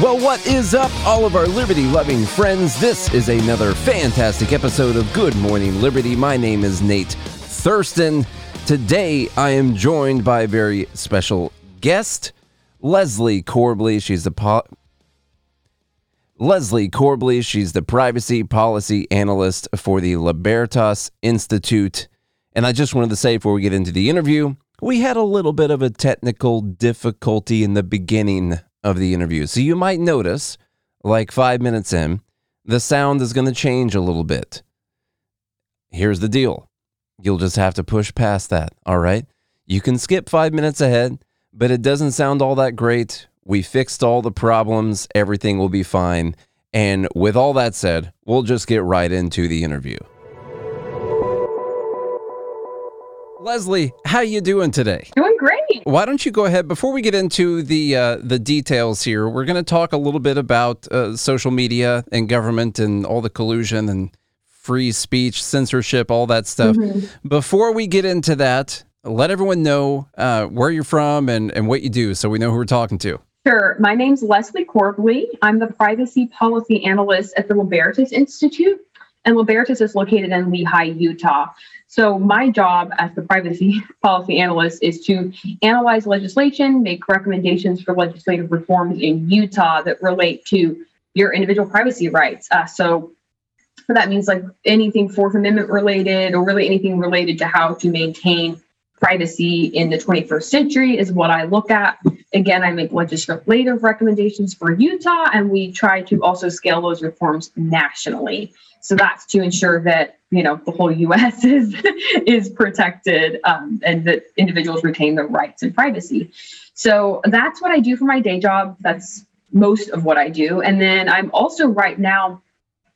Well, what is up, all of our liberty loving friends? This is another fantastic episode of Good Morning Liberty. My name is Nate Thurston. Today, I am joined by a very special guest, Leslie Corbly. She's the po- Leslie Corbly. She's the privacy policy analyst for the Libertas Institute. And I just wanted to say before we get into the interview, we had a little bit of a technical difficulty in the beginning of the interview. So you might notice, like five minutes in, the sound is going to change a little bit. Here's the deal you'll just have to push past that, all right? You can skip five minutes ahead, but it doesn't sound all that great. We fixed all the problems, everything will be fine. And with all that said, we'll just get right into the interview. Leslie, how you doing today? Doing great. Why don't you go ahead before we get into the uh, the details here? We're going to talk a little bit about uh, social media and government and all the collusion and free speech, censorship, all that stuff. Mm-hmm. Before we get into that, let everyone know uh, where you're from and, and what you do, so we know who we're talking to. Sure. My name's Leslie Corbly. I'm the privacy policy analyst at the Libertas Institute, and Libertas is located in Lehi, Utah. So my job as the privacy policy analyst is to analyze legislation, make recommendations for legislative reforms in Utah that relate to your individual privacy rights. Uh, so that means like anything Fourth Amendment related, or really anything related to how to maintain privacy in the 21st century is what I look at. Again, I make legislative recommendations for Utah, and we try to also scale those reforms nationally. So that's to ensure that you know the whole U.S. is is protected um, and that individuals retain their rights and privacy. So that's what I do for my day job. That's most of what I do, and then I'm also right now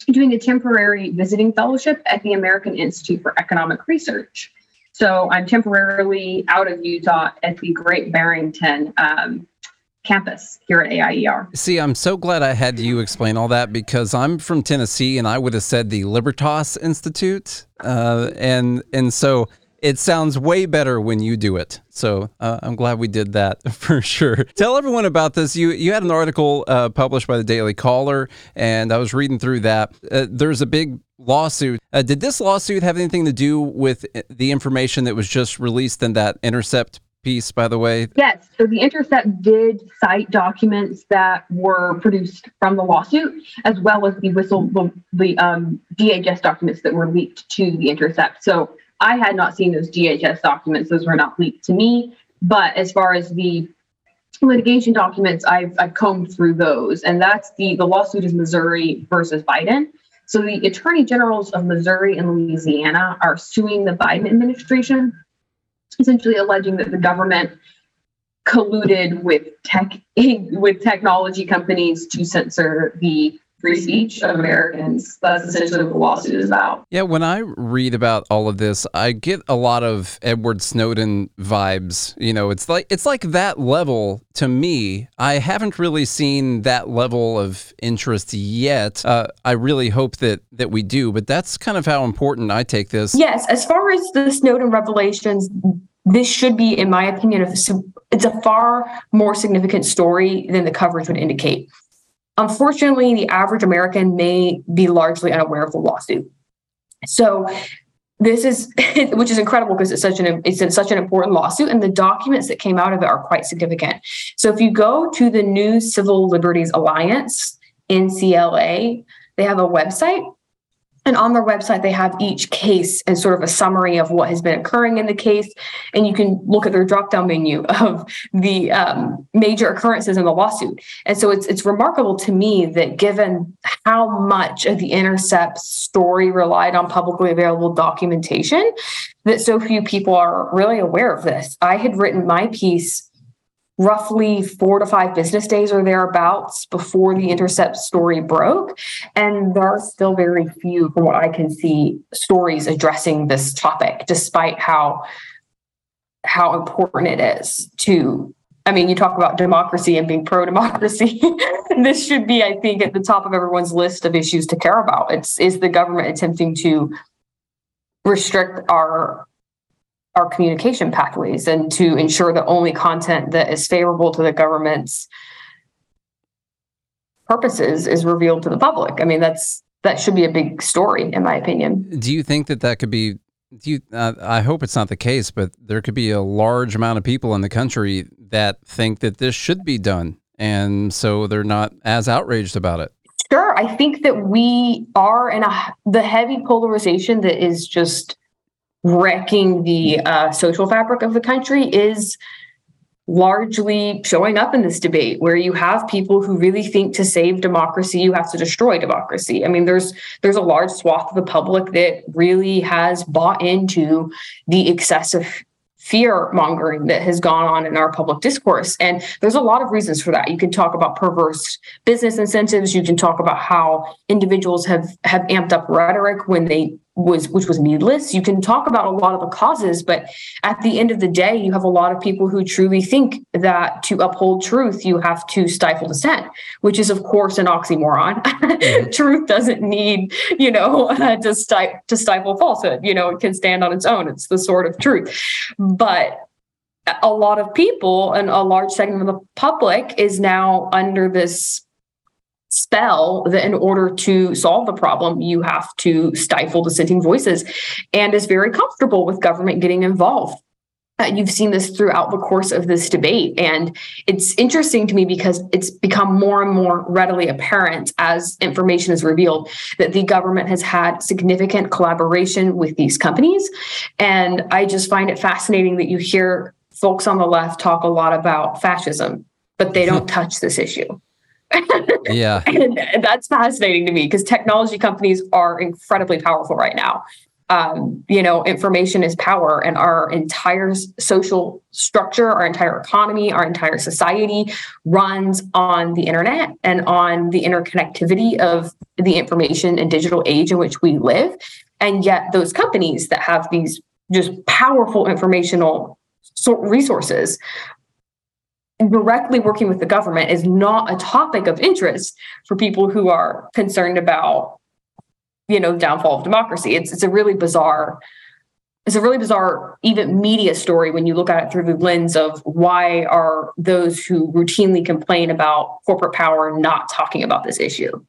doing a temporary visiting fellowship at the American Institute for Economic Research. So I'm temporarily out of Utah at the Great Barrington um, campus here at AIER. See, I'm so glad I had you explain all that because I'm from Tennessee and I would have said the Libertas Institute, uh, and and so it sounds way better when you do it. So uh, I'm glad we did that for sure. Tell everyone about this. You you had an article uh, published by the Daily Caller, and I was reading through that. Uh, there's a big lawsuit. Uh, did this lawsuit have anything to do with uh, the information that was just released in that Intercept piece, by the way? Yes. So the Intercept did cite documents that were produced from the lawsuit, as well as the whistle the, the um, DHS documents that were leaked to the Intercept. So I had not seen those DHS documents; those were not leaked to me. But as far as the litigation documents, I've, I've combed through those, and that's the the lawsuit is Missouri versus Biden. So the attorney generals of Missouri and Louisiana are suing the Biden administration, essentially alleging that the government colluded with tech with technology companies to censor the free speech of Americans. That's essentially what the lawsuit is about. Yeah, when I read about all of this, I get a lot of Edward Snowden vibes. You know, it's like it's like that level to me. I haven't really seen that level of interest yet. Uh, I really hope that that we do, but that's kind of how important I take this. Yes, as far as the Snowden revelations, this should be, in my opinion, it's a far more significant story than the coverage would indicate. Unfortunately, the average American may be largely unaware of the lawsuit. So this is which is incredible because it's such an it's such an important lawsuit and the documents that came out of it are quite significant. So if you go to the New Civil Liberties Alliance, NCLA, they have a website and on their website, they have each case and sort of a summary of what has been occurring in the case. And you can look at their drop down menu of the um, major occurrences in the lawsuit. And so it's, it's remarkable to me that given how much of the Intercept story relied on publicly available documentation, that so few people are really aware of this. I had written my piece roughly four to five business days or thereabouts before the intercept story broke. And there are still very few from what i can see stories addressing this topic despite how how important it is to i mean you talk about democracy and being pro-democracy. This should be i think at the top of everyone's list of issues to care about. It's is the government attempting to restrict our our communication pathways and to ensure that only content that is favorable to the government's purposes is revealed to the public. I mean, that's that should be a big story, in my opinion. Do you think that that could be? Do you? Uh, I hope it's not the case, but there could be a large amount of people in the country that think that this should be done, and so they're not as outraged about it. Sure, I think that we are in a the heavy polarization that is just wrecking the uh, social fabric of the country is largely showing up in this debate where you have people who really think to save democracy you have to destroy democracy i mean there's there's a large swath of the public that really has bought into the excessive fear mongering that has gone on in our public discourse. And there's a lot of reasons for that. You can talk about perverse business incentives. You can talk about how individuals have have amped up rhetoric when they was which was needless. You can talk about a lot of the causes, but at the end of the day, you have a lot of people who truly think that to uphold truth, you have to stifle dissent, which is of course an oxymoron. Mm-hmm. truth doesn't need, you know, uh, to, sti- to stifle falsehood. You know, it can stand on its own. It's the sword of truth. But a lot of people and a large segment of the public is now under this spell that in order to solve the problem, you have to stifle dissenting voices and is very comfortable with government getting involved. Uh, you've seen this throughout the course of this debate. And it's interesting to me because it's become more and more readily apparent as information is revealed that the government has had significant collaboration with these companies. And I just find it fascinating that you hear folks on the left talk a lot about fascism, but they don't touch this issue yeah. and that's fascinating to me because technology companies are incredibly powerful right now. Um, you know, information is power, and our entire social structure, our entire economy, our entire society runs on the internet and on the interconnectivity of the information and digital age in which we live. And yet, those companies that have these just powerful informational resources directly working with the government is not a topic of interest for people who are concerned about you know downfall of democracy. It's it's a really bizarre it's a really bizarre even media story when you look at it through the lens of why are those who routinely complain about corporate power not talking about this issue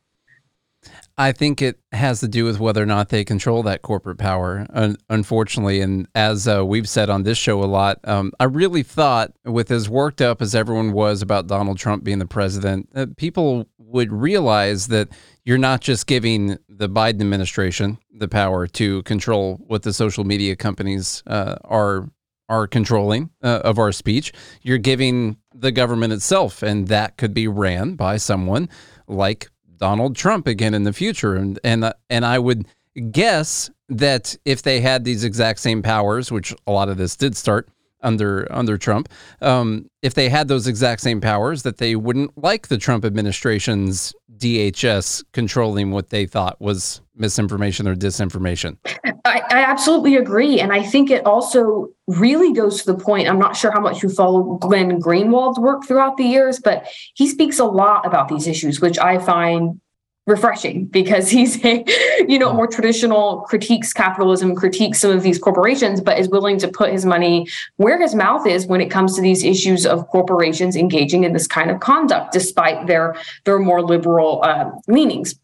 I think it has to do with whether or not they control that corporate power, un- unfortunately. And as uh, we've said on this show a lot, um, I really thought, with as worked up as everyone was about Donald Trump being the president, uh, people would realize that you're not just giving the Biden administration the power to control what the social media companies uh, are are controlling uh, of our speech. You're giving the government itself, and that could be ran by someone like Donald Trump again in the future. And and uh, and I would guess that if they had these exact same powers, which a lot of this did start, under under Trump. Um, if they had those exact same powers, that they wouldn't like the Trump administration's DHS controlling what they thought was misinformation or disinformation. I, I, absolutely agree. And I think it also really goes to the point. I'm not sure how much you follow Glenn Greenwald's work throughout the years, but he speaks a lot about these issues, which I find refreshing because he's a you know more traditional critiques capitalism critiques some of these corporations but is willing to put his money where his mouth is when it comes to these issues of corporations engaging in this kind of conduct despite their their more liberal uh, leanings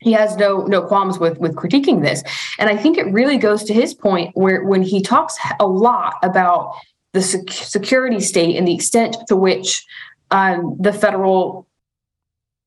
he has no no qualms with with critiquing this and i think it really goes to his point where when he talks a lot about the sec- security state and the extent to which um, the federal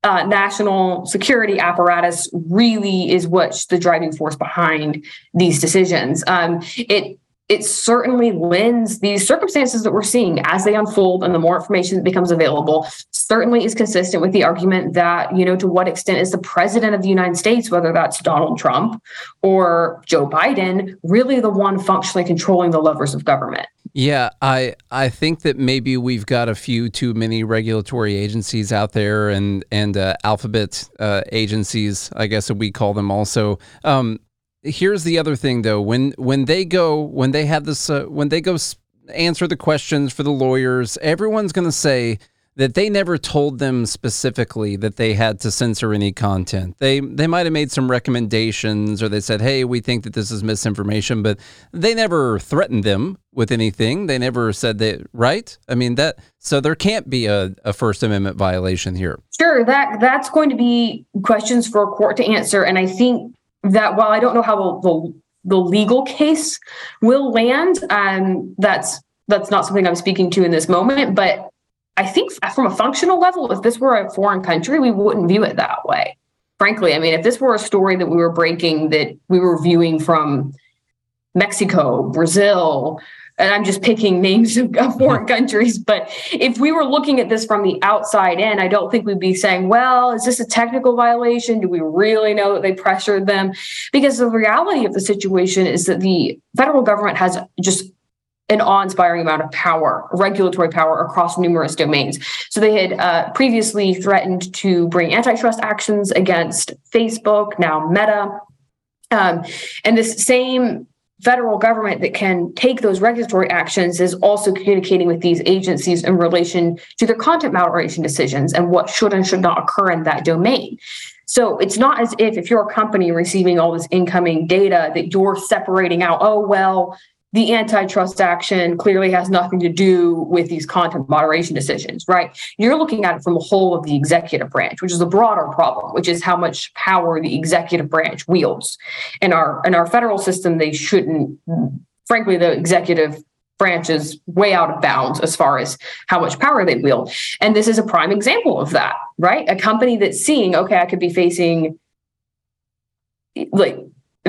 uh, national security apparatus really is what's the driving force behind these decisions. Um, it it certainly lends these circumstances that we're seeing as they unfold and the more information that becomes available certainly is consistent with the argument that you know to what extent is the president of the united states whether that's donald trump or joe biden really the one functionally controlling the levers of government yeah, I I think that maybe we've got a few too many regulatory agencies out there, and and uh, alphabet uh, agencies, I guess we call them also. Um, here's the other thing, though when when they go when they have this uh, when they go answer the questions for the lawyers, everyone's going to say that they never told them specifically that they had to censor any content. They they might have made some recommendations or they said, "Hey, we think that this is misinformation," but they never threatened them with anything. They never said that, right? I mean that so there can't be a, a First Amendment violation here. Sure, that that's going to be questions for a court to answer, and I think that while I don't know how the the, legal case will land, um, that's that's not something I'm speaking to in this moment, but I think from a functional level, if this were a foreign country, we wouldn't view it that way. Frankly, I mean, if this were a story that we were breaking that we were viewing from Mexico, Brazil, and I'm just picking names of foreign countries, but if we were looking at this from the outside in, I don't think we'd be saying, well, is this a technical violation? Do we really know that they pressured them? Because the reality of the situation is that the federal government has just an awe-inspiring amount of power, regulatory power across numerous domains. So they had uh, previously threatened to bring antitrust actions against Facebook, now Meta. Um, and this same federal government that can take those regulatory actions is also communicating with these agencies in relation to their content moderation decisions and what should and should not occur in that domain. So it's not as if if you're a company receiving all this incoming data that you're separating out, oh well, the antitrust action clearly has nothing to do with these content moderation decisions, right? You're looking at it from the whole of the executive branch, which is a broader problem, which is how much power the executive branch wields. In our in our federal system, they shouldn't. Frankly, the executive branch is way out of bounds as far as how much power they wield. And this is a prime example of that, right? A company that's seeing, okay, I could be facing like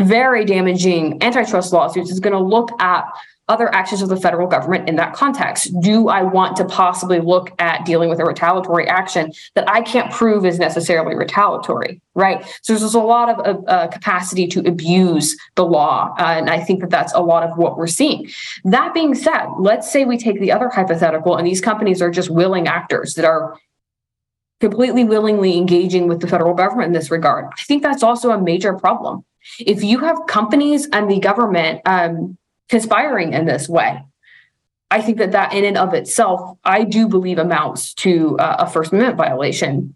very damaging antitrust lawsuits is going to look at other actions of the federal government in that context. Do I want to possibly look at dealing with a retaliatory action that I can't prove is necessarily retaliatory, right? So there's a lot of uh, capacity to abuse the law. Uh, and I think that that's a lot of what we're seeing. That being said, let's say we take the other hypothetical and these companies are just willing actors that are completely willingly engaging with the federal government in this regard. I think that's also a major problem if you have companies and the government um, conspiring in this way, I think that that in and of itself, I do believe amounts to uh, a First Amendment violation.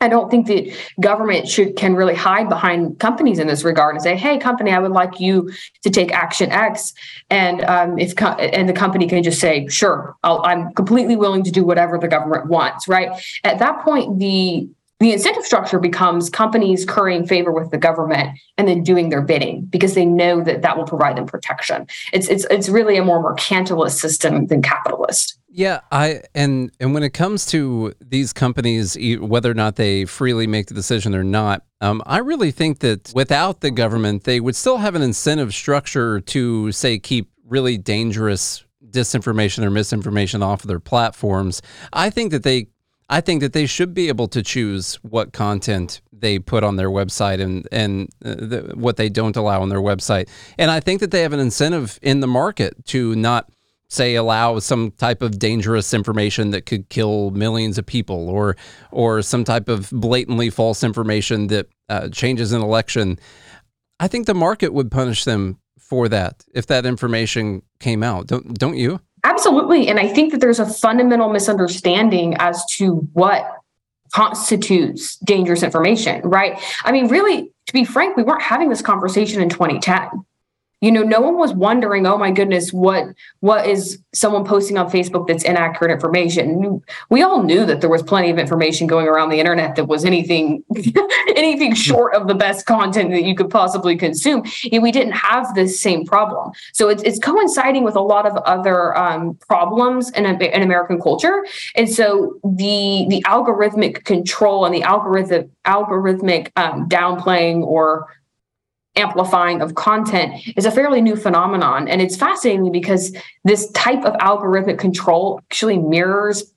I don't think that government should can really hide behind companies in this regard and say, "Hey, company, I would like you to take action X," and um, if co- and the company can just say, "Sure, i am completely willing to do whatever the government wants." Right at that point, the the incentive structure becomes companies currying favor with the government and then doing their bidding because they know that that will provide them protection. It's it's it's really a more mercantilist system than capitalist. Yeah, I and and when it comes to these companies, whether or not they freely make the decision or not, um, I really think that without the government, they would still have an incentive structure to say keep really dangerous disinformation or misinformation off of their platforms. I think that they I think that they should be able to choose what content they put on their website and and uh, the, what they don't allow on their website. And I think that they have an incentive in the market to not say allow some type of dangerous information that could kill millions of people or or some type of blatantly false information that uh, changes an election. I think the market would punish them for that if that information came out. Don't don't you absolutely. And i think that there's a fundamental misunderstanding as to what constitutes dangerous information right? I mean really to be frank we weren't having this conversation in 2010 you know no one was wondering oh my goodness what what is someone posting on facebook that's inaccurate information? We all knew that there was plenty of information going around the internet that was anything anything short of the best content that you could possibly consume and we didn't have this same problem. So it's, it's coinciding with a lot of other um, problems in, in american culture and so the the algorithmic control and the algorithm algorithmic um, downplaying or amplifying of content is a fairly new phenomenon. And it's fascinating because this type of algorithmic control actually mirrors.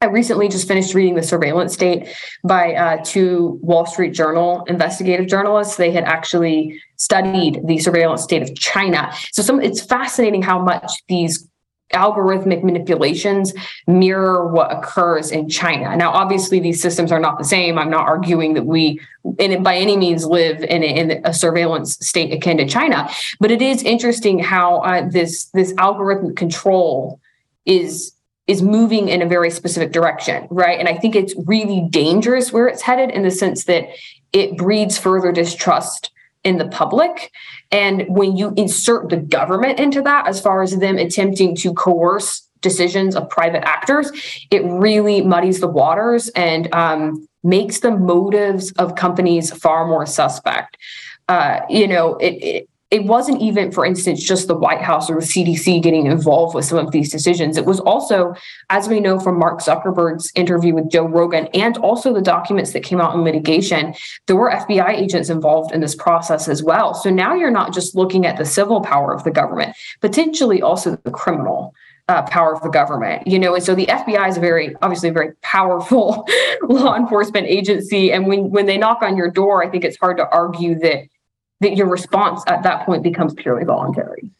I recently just finished reading The Surveillance State by uh, two Wall Street Journal investigative journalists. They had actually studied the surveillance state of China. So some it's fascinating how much these algorithmic manipulations mirror what occurs in China. Now, obviously, these systems are not the same. I'm not arguing that we, in, by any means, live in a, in a, surveillance state akin to China, but it is interesting how uh, this this algorithmic control is is moving in a very specific direction, right? And I think it's really dangerous where it's headed in the sense that it breeds further distrust in the public. And when you insert the government into that, as far as them attempting to coerce decisions of private actors, it really muddies the waters and um, makes the motives of companies far more suspect. Uh, you know, it, it it wasn't even, for instance, just the White House or the CDC getting involved with some of these decisions. It was also, as we know from Mark Zuckerberg's interview with Joe Rogan and also the documents that came out in litigation, there were FBI agents involved in this process as well. So now you're not just looking at the civil power of the government, potentially also the criminal. Uh, power of the government, you know, and so the FBI is a very, obviously, a very powerful law enforcement agency. And when when they knock on your door, I think it's hard to argue that that your response at that point becomes purely voluntary.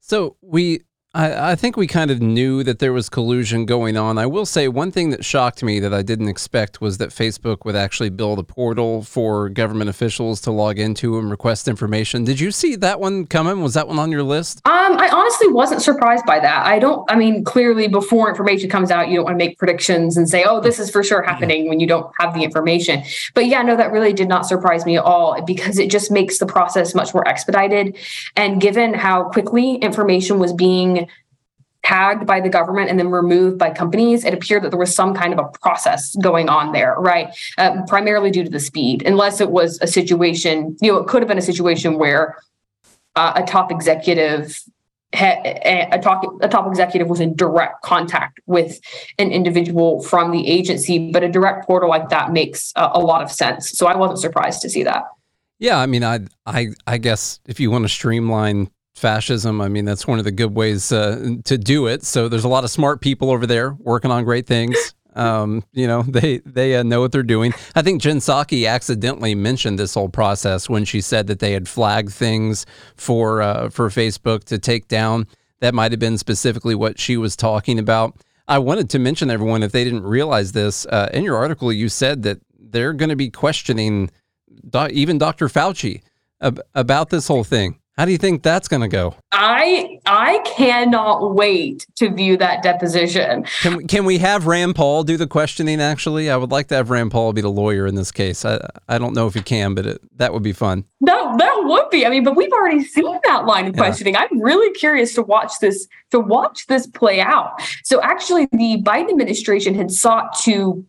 So we I, I, think we kind of knew that there was collusion going on. I will say one thing that shocked me that I didn't expect was that Facebook would actually build a portal for government officials to log into and request information. Did you see that one coming? Was that one on your list? Um, I honestly wasn't surprised by that. I don't, I mean, clearly before information comes out, you don't want to make predictions and say, oh, this is for sure happening when you don't have the information. But yeah, no, that really did not surprise me at all because it just makes the process much more expedited. And given how quickly information was being tagged by the government and then removed by companies, it appeared that there was some kind of a process going on there, right? Uh, primarily due to the speed, unless it was a situation, you know, it could have been a situation where uh, a top executive a top, a top executive was in direct contact with an individual from the agency, but a direct portal like that makes a, a lot of sense. So I wasn't surprised to see that. Yeah, I mean, I, I, I guess if you want to streamline fascism. I mean, that's one of the good ways uh, to do it. So there's a lot of smart people over there working on great things. Um, you know, they they uh, know what they're doing. I think Jen Psaki accidentally mentioned this whole process when she said that they had flagged things for uh, for Facebook to take down. That might have been specifically what she was talking about. I wanted to mention everyone if they didn't realize this uh, in your article, you said that they're going to be questioning do- even Dr. Fauci ab- about this whole thing. How do you think that's going to go? I I cannot wait to view that deposition. Can we, can we have Rand Paul do the questioning? Actually, I would like to have Rand Paul be the lawyer in this case. I I don't know if he can, but it, that would be fun. That that would be. I mean, but we've already seen that line of questioning. Yeah. I'm really curious to watch this to watch this play out. So actually, the Biden administration had sought to,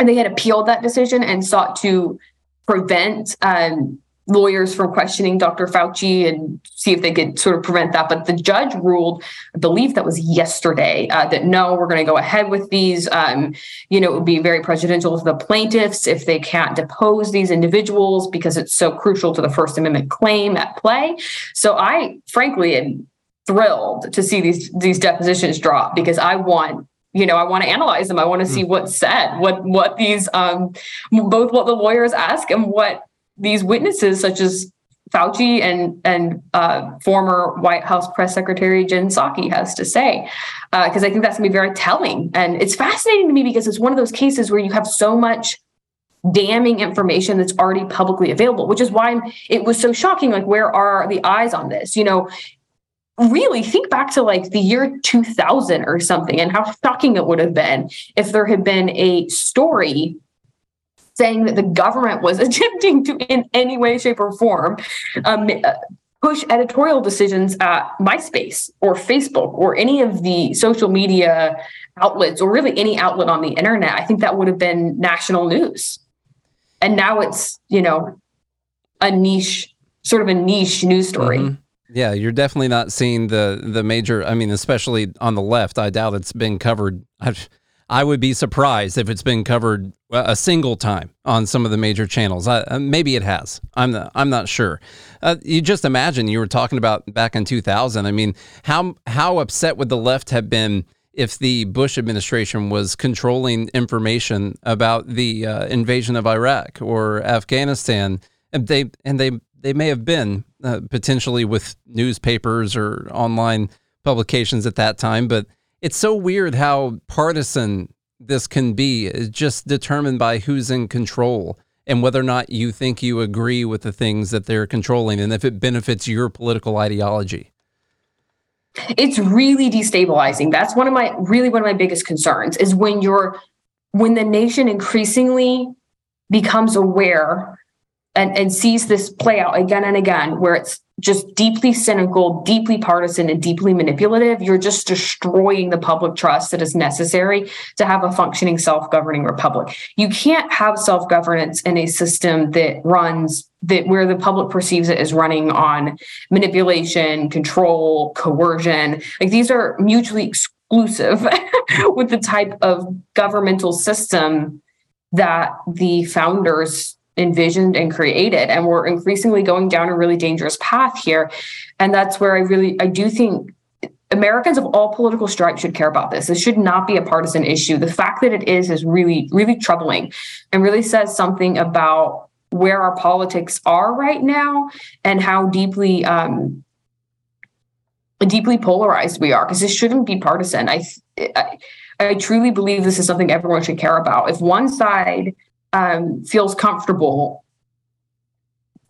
and they had appealed that decision and sought to prevent um, lawyers from questioning Dr. Fauci and see if they could sort of prevent that. But the judge ruled, I believe that was yesterday, uh, that no, we're going to go ahead with these. Um, you know, it would be very prejudicial to the plaintiffs if they can't depose these individuals because it's so crucial to the First Amendment claim at play. So I, frankly, am thrilled to see these these depositions drop because I want you know i want to analyze them i want to see hmm. what's said what what these um both what the lawyers ask and what these witnesses, such as Fauci and and uh, former White House press secretary Jen Psaki has to say, because uh, I think that's going to be very telling. And it's fascinating to me because it's one of those cases where you have so much damning information that's already publicly available, which is why it was so shocking. Like, where are the eyes on this? You know, really think back to like the year 2000 or something and how shocking it would have been if there had been a story saying that the government was attempting to, in any way, shape, or form, um, push editorial decisions at MySpace or Facebook or any of the social media outlets or really any outlet on the internet. I think that would have been national news. And now it's, you know, a niche, sort of a niche news story. Mm-hmm. Yeah, you're definitely not seeing the the major. I mean, especially on the left, I doubt it's been covered. I've, I would be surprised if it's been covered a single time on some of the major channels. Uh, maybe it has. I'm not, I'm not sure. Uh, you just imagine you were talking about back in 2000. I mean, how how upset would the left have been if the Bush administration was controlling information about the uh, invasion of Iraq or Afghanistan? And they and they they may have been uh, potentially with newspapers or online publications at that time, but it's so weird how partisan this can be. It's just determined by who's in control and whether or not you think you agree with the things that they're controlling and if it benefits your political ideology. It's really destabilizing. That's one of my really one of my biggest concerns is when you're when the nation increasingly becomes aware and, and sees this play out again and again, where it's just deeply cynical, deeply partisan, and deeply manipulative, you're just destroying the public trust that is necessary to have a functioning self governing republic. You can't have self governance in a system that runs that where the public perceives it as running on manipulation, control, coercion. Like these are mutually exclusive with the type of governmental system that the founders envisioned and created. And we're increasingly going down a really dangerous path here. And that's where i really i do think americans of all political stripes should care about this. This should not be a partisan issue. The fact that it is is really really troubling and really says something about where our politics are right now and how deeply um, deeply polarized we are because this shouldn't be partisan. I, I i truly believe this is something everyone should care about. If one side um, feels comfortable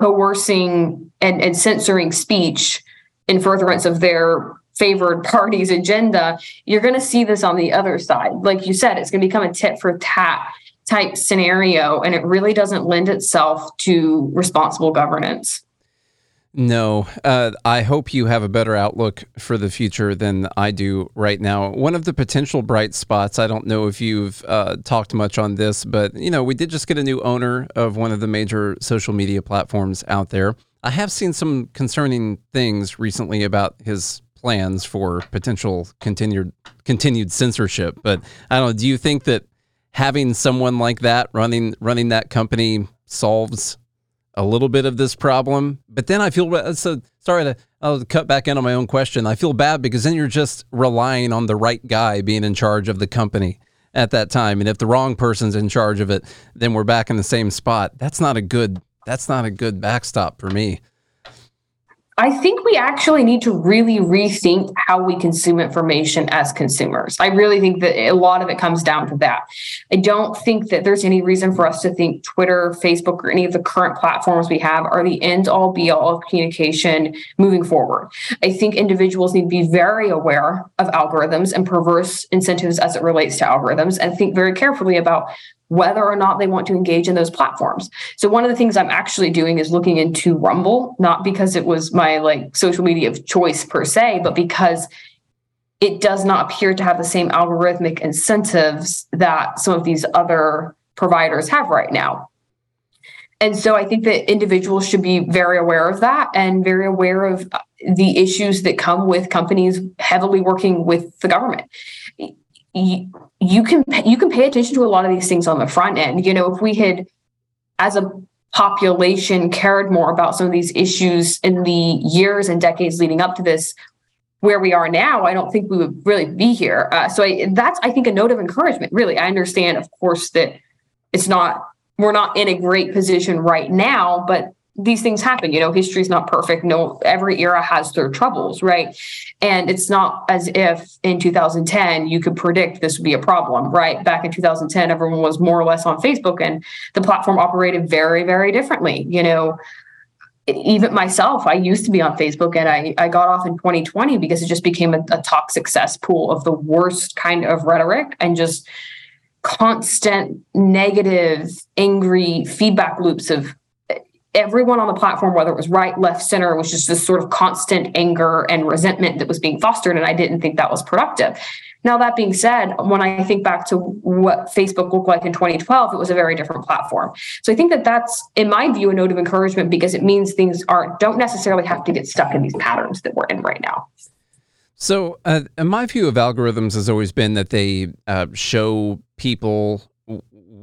coercing and, and censoring speech in furtherance of their favored party's agenda, you're going to see this on the other side. Like you said, it's going to become a tit for tat type scenario, and it really doesn't lend itself to responsible governance. No, uh, I hope you have a better outlook for the future than I do right now. One of the potential bright spots, I don't know if you've uh, talked much on this, but you know, we did just get a new owner of one of the major social media platforms out there. I have seen some concerning things recently about his plans for potential continued continued censorship. But I don't know. Do you think that having someone like that running running that company solves a little bit of this problem. But then I feel so sorry to I'll cut back in on my own question. I feel bad because then you're just relying on the right guy being in charge of the company at that time. And if the wrong person's in charge of it, then we're back in the same spot. That's not a good that's not a good backstop for me. I think we actually need to really rethink how we consume information as consumers. I really think that a lot of it comes down to that. I don't think that there's any reason for us to think Twitter, Facebook, or any of the current platforms we have are the end all be all of communication moving forward. I think individuals need to be very aware of algorithms and perverse incentives as it relates to algorithms and think very carefully about whether or not they want to engage in those platforms. So one of the things I'm actually doing is looking into Rumble, not because it was my like social media of choice per se, but because it does not appear to have the same algorithmic incentives that some of these other providers have right now. And so I think that individuals should be very aware of that and very aware of the issues that come with companies heavily working with the government you, can you can pay attention to a lot of these things on the front end. You know, if we had, as a population, cared more about some of these issues in the years and decades leading up to this, where we are now, I don't think we would really be here. Uh, so I, that's, I think, a note of encouragement. Really, I understand, of course, that it's not we're not in a great position right now, but these things happen. You know, history is not perfect. No, every era has their troubles, right? And it's not as if in 2010 you could predict this would be a problem, right? Back in 2010, everyone was more or less on Facebook and the platform operated very, very differently. You know, even myself, I used to be on Facebook and I, I got off in 2020 because it just became a, a toxic cesspool of the worst kind of rhetoric and just constant negative, angry feedback loops of everyone on the platform, whether it was right, left, center, was just this sort of constant anger and resentment that was being fostered. And I didn't think that was productive. Now, that being said, when I think back to what Facebook looked like in 2012, it was a very different platform. So I think that that's, in my view, a note of encouragement because it means things aren't don't necessarily have to get stuck in these patterns that we're in right now. So, uh, my view of algorithms has always been that they uh, show people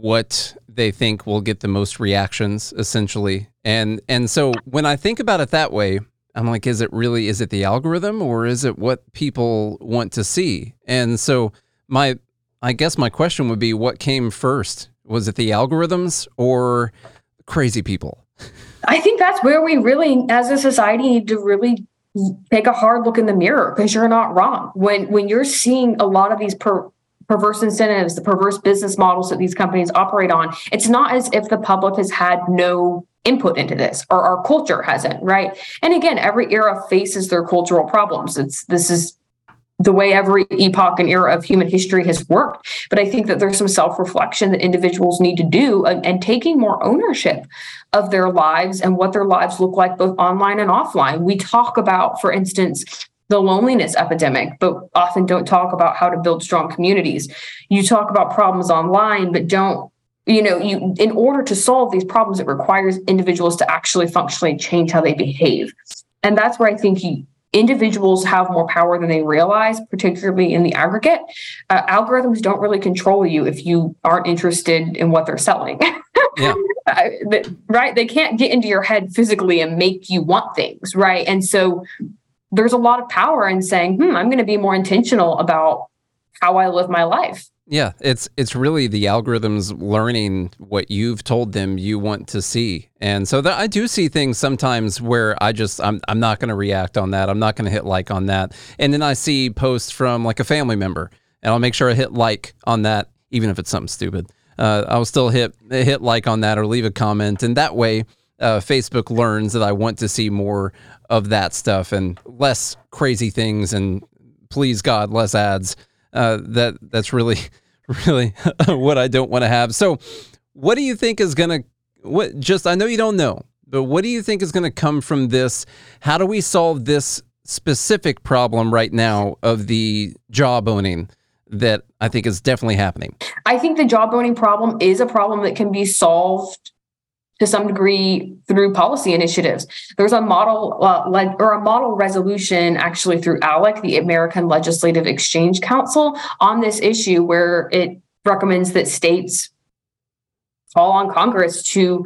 what they think will get the most reactions, essentially. And and so when I think about it that way, I'm like, is it really is it the algorithm or is it what people want to see? And so my I guess my question would be, what came first? Was it the algorithms or crazy people? I think that's where we really, as a society, need to really take a hard look in the mirror because you're not wrong. When when you're seeing a lot of these per, perverse incentives, the perverse business models that these companies operate on, it's not as if the public has had no input into this or our culture hasn't, right? And again, every era faces their cultural problems. It's this is the way every epoch and era of human history has worked. But I think that there's some self reflection that individuals need to do and, and, taking more ownership of their lives and what their lives look like, both online and offline. We talk about, for instance, the loneliness epidemic, but often don't talk about how to build strong communities. You talk about problems online, but don't you know you in order to solve these problems it requires individuals to actually functionally change how they behave and that's where i think you, individuals have more power than they realize, particularly in the aggregate. Uh, algorithms don't really control you if you aren't interested in what they're selling. Yeah. right? They can't get into your head physically and make you want things, right? And so there's a lot of power in saying, hmm, I'm going to be more intentional about how I live my life. Yeah, it's it's really the algorithms learning what you've told them you want to see, and so that I do see things sometimes where I just I'm I'm not going to react on that. I'm not going to hit like on that, and then I see posts from like a family member, and I'll make sure I hit like on that, even if it's something stupid. Uh, I'll still hit hit like on that or leave a comment, and that way uh, Facebook learns that I want to see more of that stuff and less crazy things, and please God, less ads. Uh, that that's really really what I don't want to have. So, what do you think is to what just I know you don't know, but what do you think is to come from this? How do we solve this specific problem right now of the jawboning that I think is definitely happening? I think the jawboning problem is a problem that can be solved to some degree through policy initiatives. There's a model uh, or a model resolution actually through ALEC, the American Legislative Exchange Council, on this issue where it recommends that states call on Congress to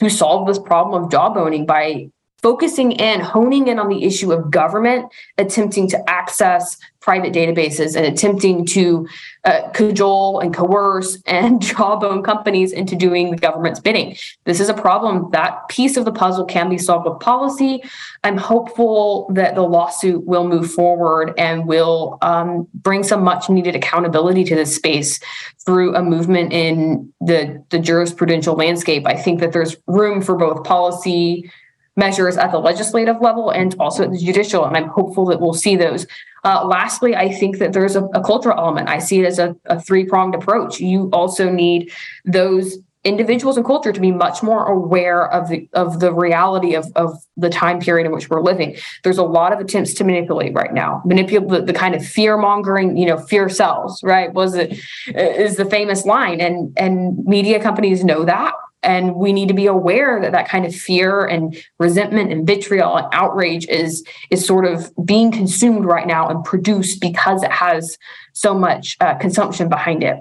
to solve this problem of jawboning by focusing in, honing in on the issue of government attempting to access private databases and attempting to uh, cajole and coerce and jawbone companies into doing the government's bidding. This is a problem. That piece of the puzzle can be solved with policy. I'm hopeful that the lawsuit will move forward and will um, bring some much needed accountability to this space through a movement in the, the jurisprudential landscape. I think that there's room for both policy measures at the legislative level and also at the judicial. And I'm hopeful that we'll see those. Uh, lastly, I think that there's a, a cultural element. I see it as a, a three pronged approach. You also need those individuals and culture to be much more aware of the of the reality of, of the time period in which we're living. There's a lot of attempts to manipulate right now. Manipulate the, the kind of fear mongering, you know, fear sells, right? Was it is the famous line, and and media companies know that and we need to be aware that that kind of fear and resentment and vitriol and outrage is is sort of being consumed right now and produced because it has so much uh, consumption behind it.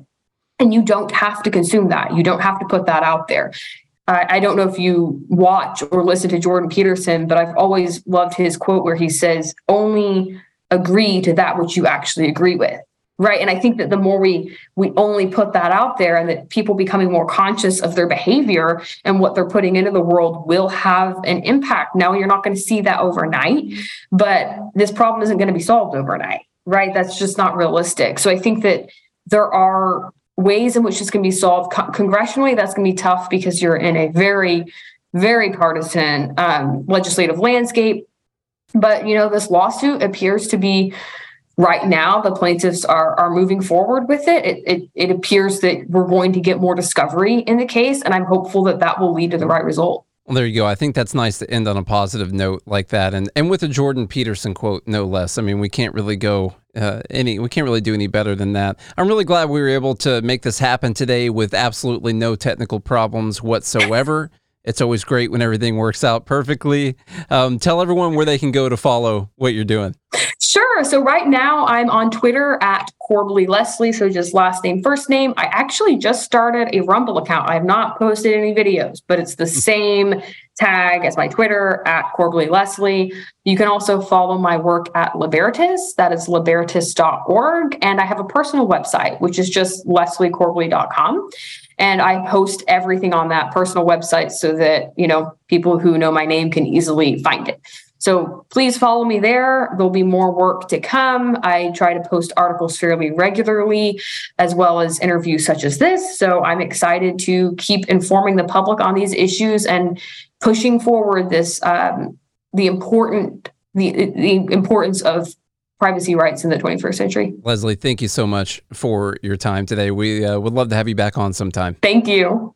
And you don't have to consume that. You don't have to put that out there. I don't know if you watch or listen to Jordan Peterson, but I've always loved his quote where he says, only agree to that which you actually agree with. Right and i think that the more we we only put that out there and that people becoming more conscious of their behavior and what they're putting into the world will have an impact. Now you're not going to see that overnight but this problem isn't going to be solved overnight right? That's just not realistic. So i think that there are ways in which this can be solved. Con- congressionally that's going to be tough because you're in a very very partisan um, legislative landscape. But you know this lawsuit appears to be right now the plaintiffs are are moving forward with it. It, it. it appears that we're going to get more discovery in the case, and I'm hopeful that that will lead to the right result. Well, there you go. I think that's nice to end on a positive note like that, and and with a Jordan Peterson quote, no less. I mean, we can't really go uh, any, we can't really do any better than that. I'm really glad we were able to make this happen today with absolutely no technical problems whatsoever. It's always great when everything works out perfectly. Um, tell everyone where they can go to follow what you're doing. Sure. So right now I'm on Twitter at Corbly Leslie. So just last name, first name. I actually just started a Rumble account. I have not posted any videos, but it's the hmm. same tag as my Twitter at Corbly Leslie. You can also follow my work at Libertas. That is libertas.org. And I have a personal website, which is just lesliecorbly.com. And I post everything on that personal website so that, you know, people who know my name can easily find it. So please follow me there. There'll be more work to come. I try to post articles fairly regularly, as well as interviews such as this. So I'm excited to keep informing the public on these issues and pushing forward this um, the important the the importance of privacy rights in the 21st century. Leslie, thank you so much for your time today. We uh, would love to have you back on sometime. Thank you.